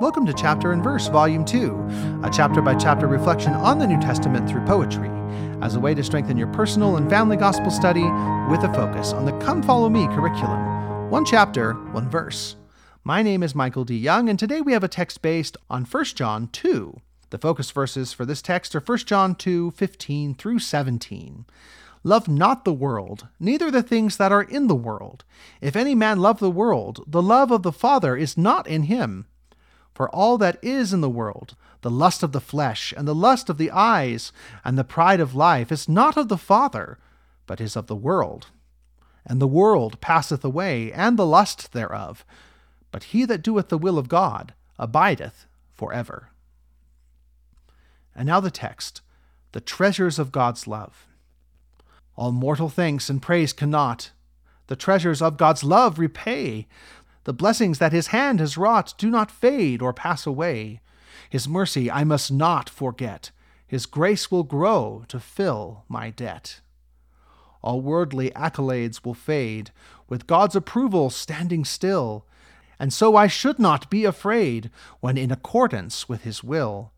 Welcome to Chapter and Verse, Volume 2, a chapter by chapter reflection on the New Testament through poetry, as a way to strengthen your personal and family gospel study with a focus on the Come Follow Me curriculum. One chapter, one verse. My name is Michael D. Young, and today we have a text based on 1 John 2. The focus verses for this text are 1 John 2 15 through 17. Love not the world, neither the things that are in the world. If any man love the world, the love of the Father is not in him. For all that is in the world, the lust of the flesh, and the lust of the eyes, and the pride of life, is not of the Father, but is of the world. And the world passeth away, and the lust thereof. But he that doeth the will of God abideth for ever. And now the text the treasures of God's love. All mortal thanks and praise cannot the treasures of God's love repay. The blessings that his hand has wrought do not fade or pass away. His mercy I must not forget. His grace will grow to fill my debt. All worldly accolades will fade, with God's approval standing still. And so I should not be afraid when in accordance with his will.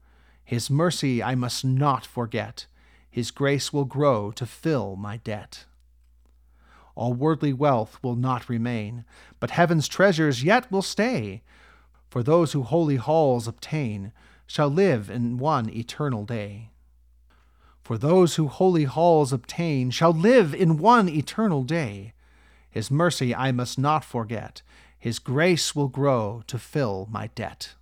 His mercy I must not forget. His grace will grow to fill my debt. All worldly wealth will not remain, but heaven's treasures yet will stay. For those who holy halls obtain shall live in one eternal day. For those who holy halls obtain shall live in one eternal day. His mercy I must not forget, His grace will grow to fill my debt.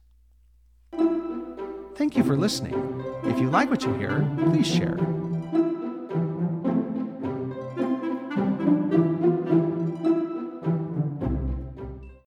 Thank you for listening. If you like what you hear, please share.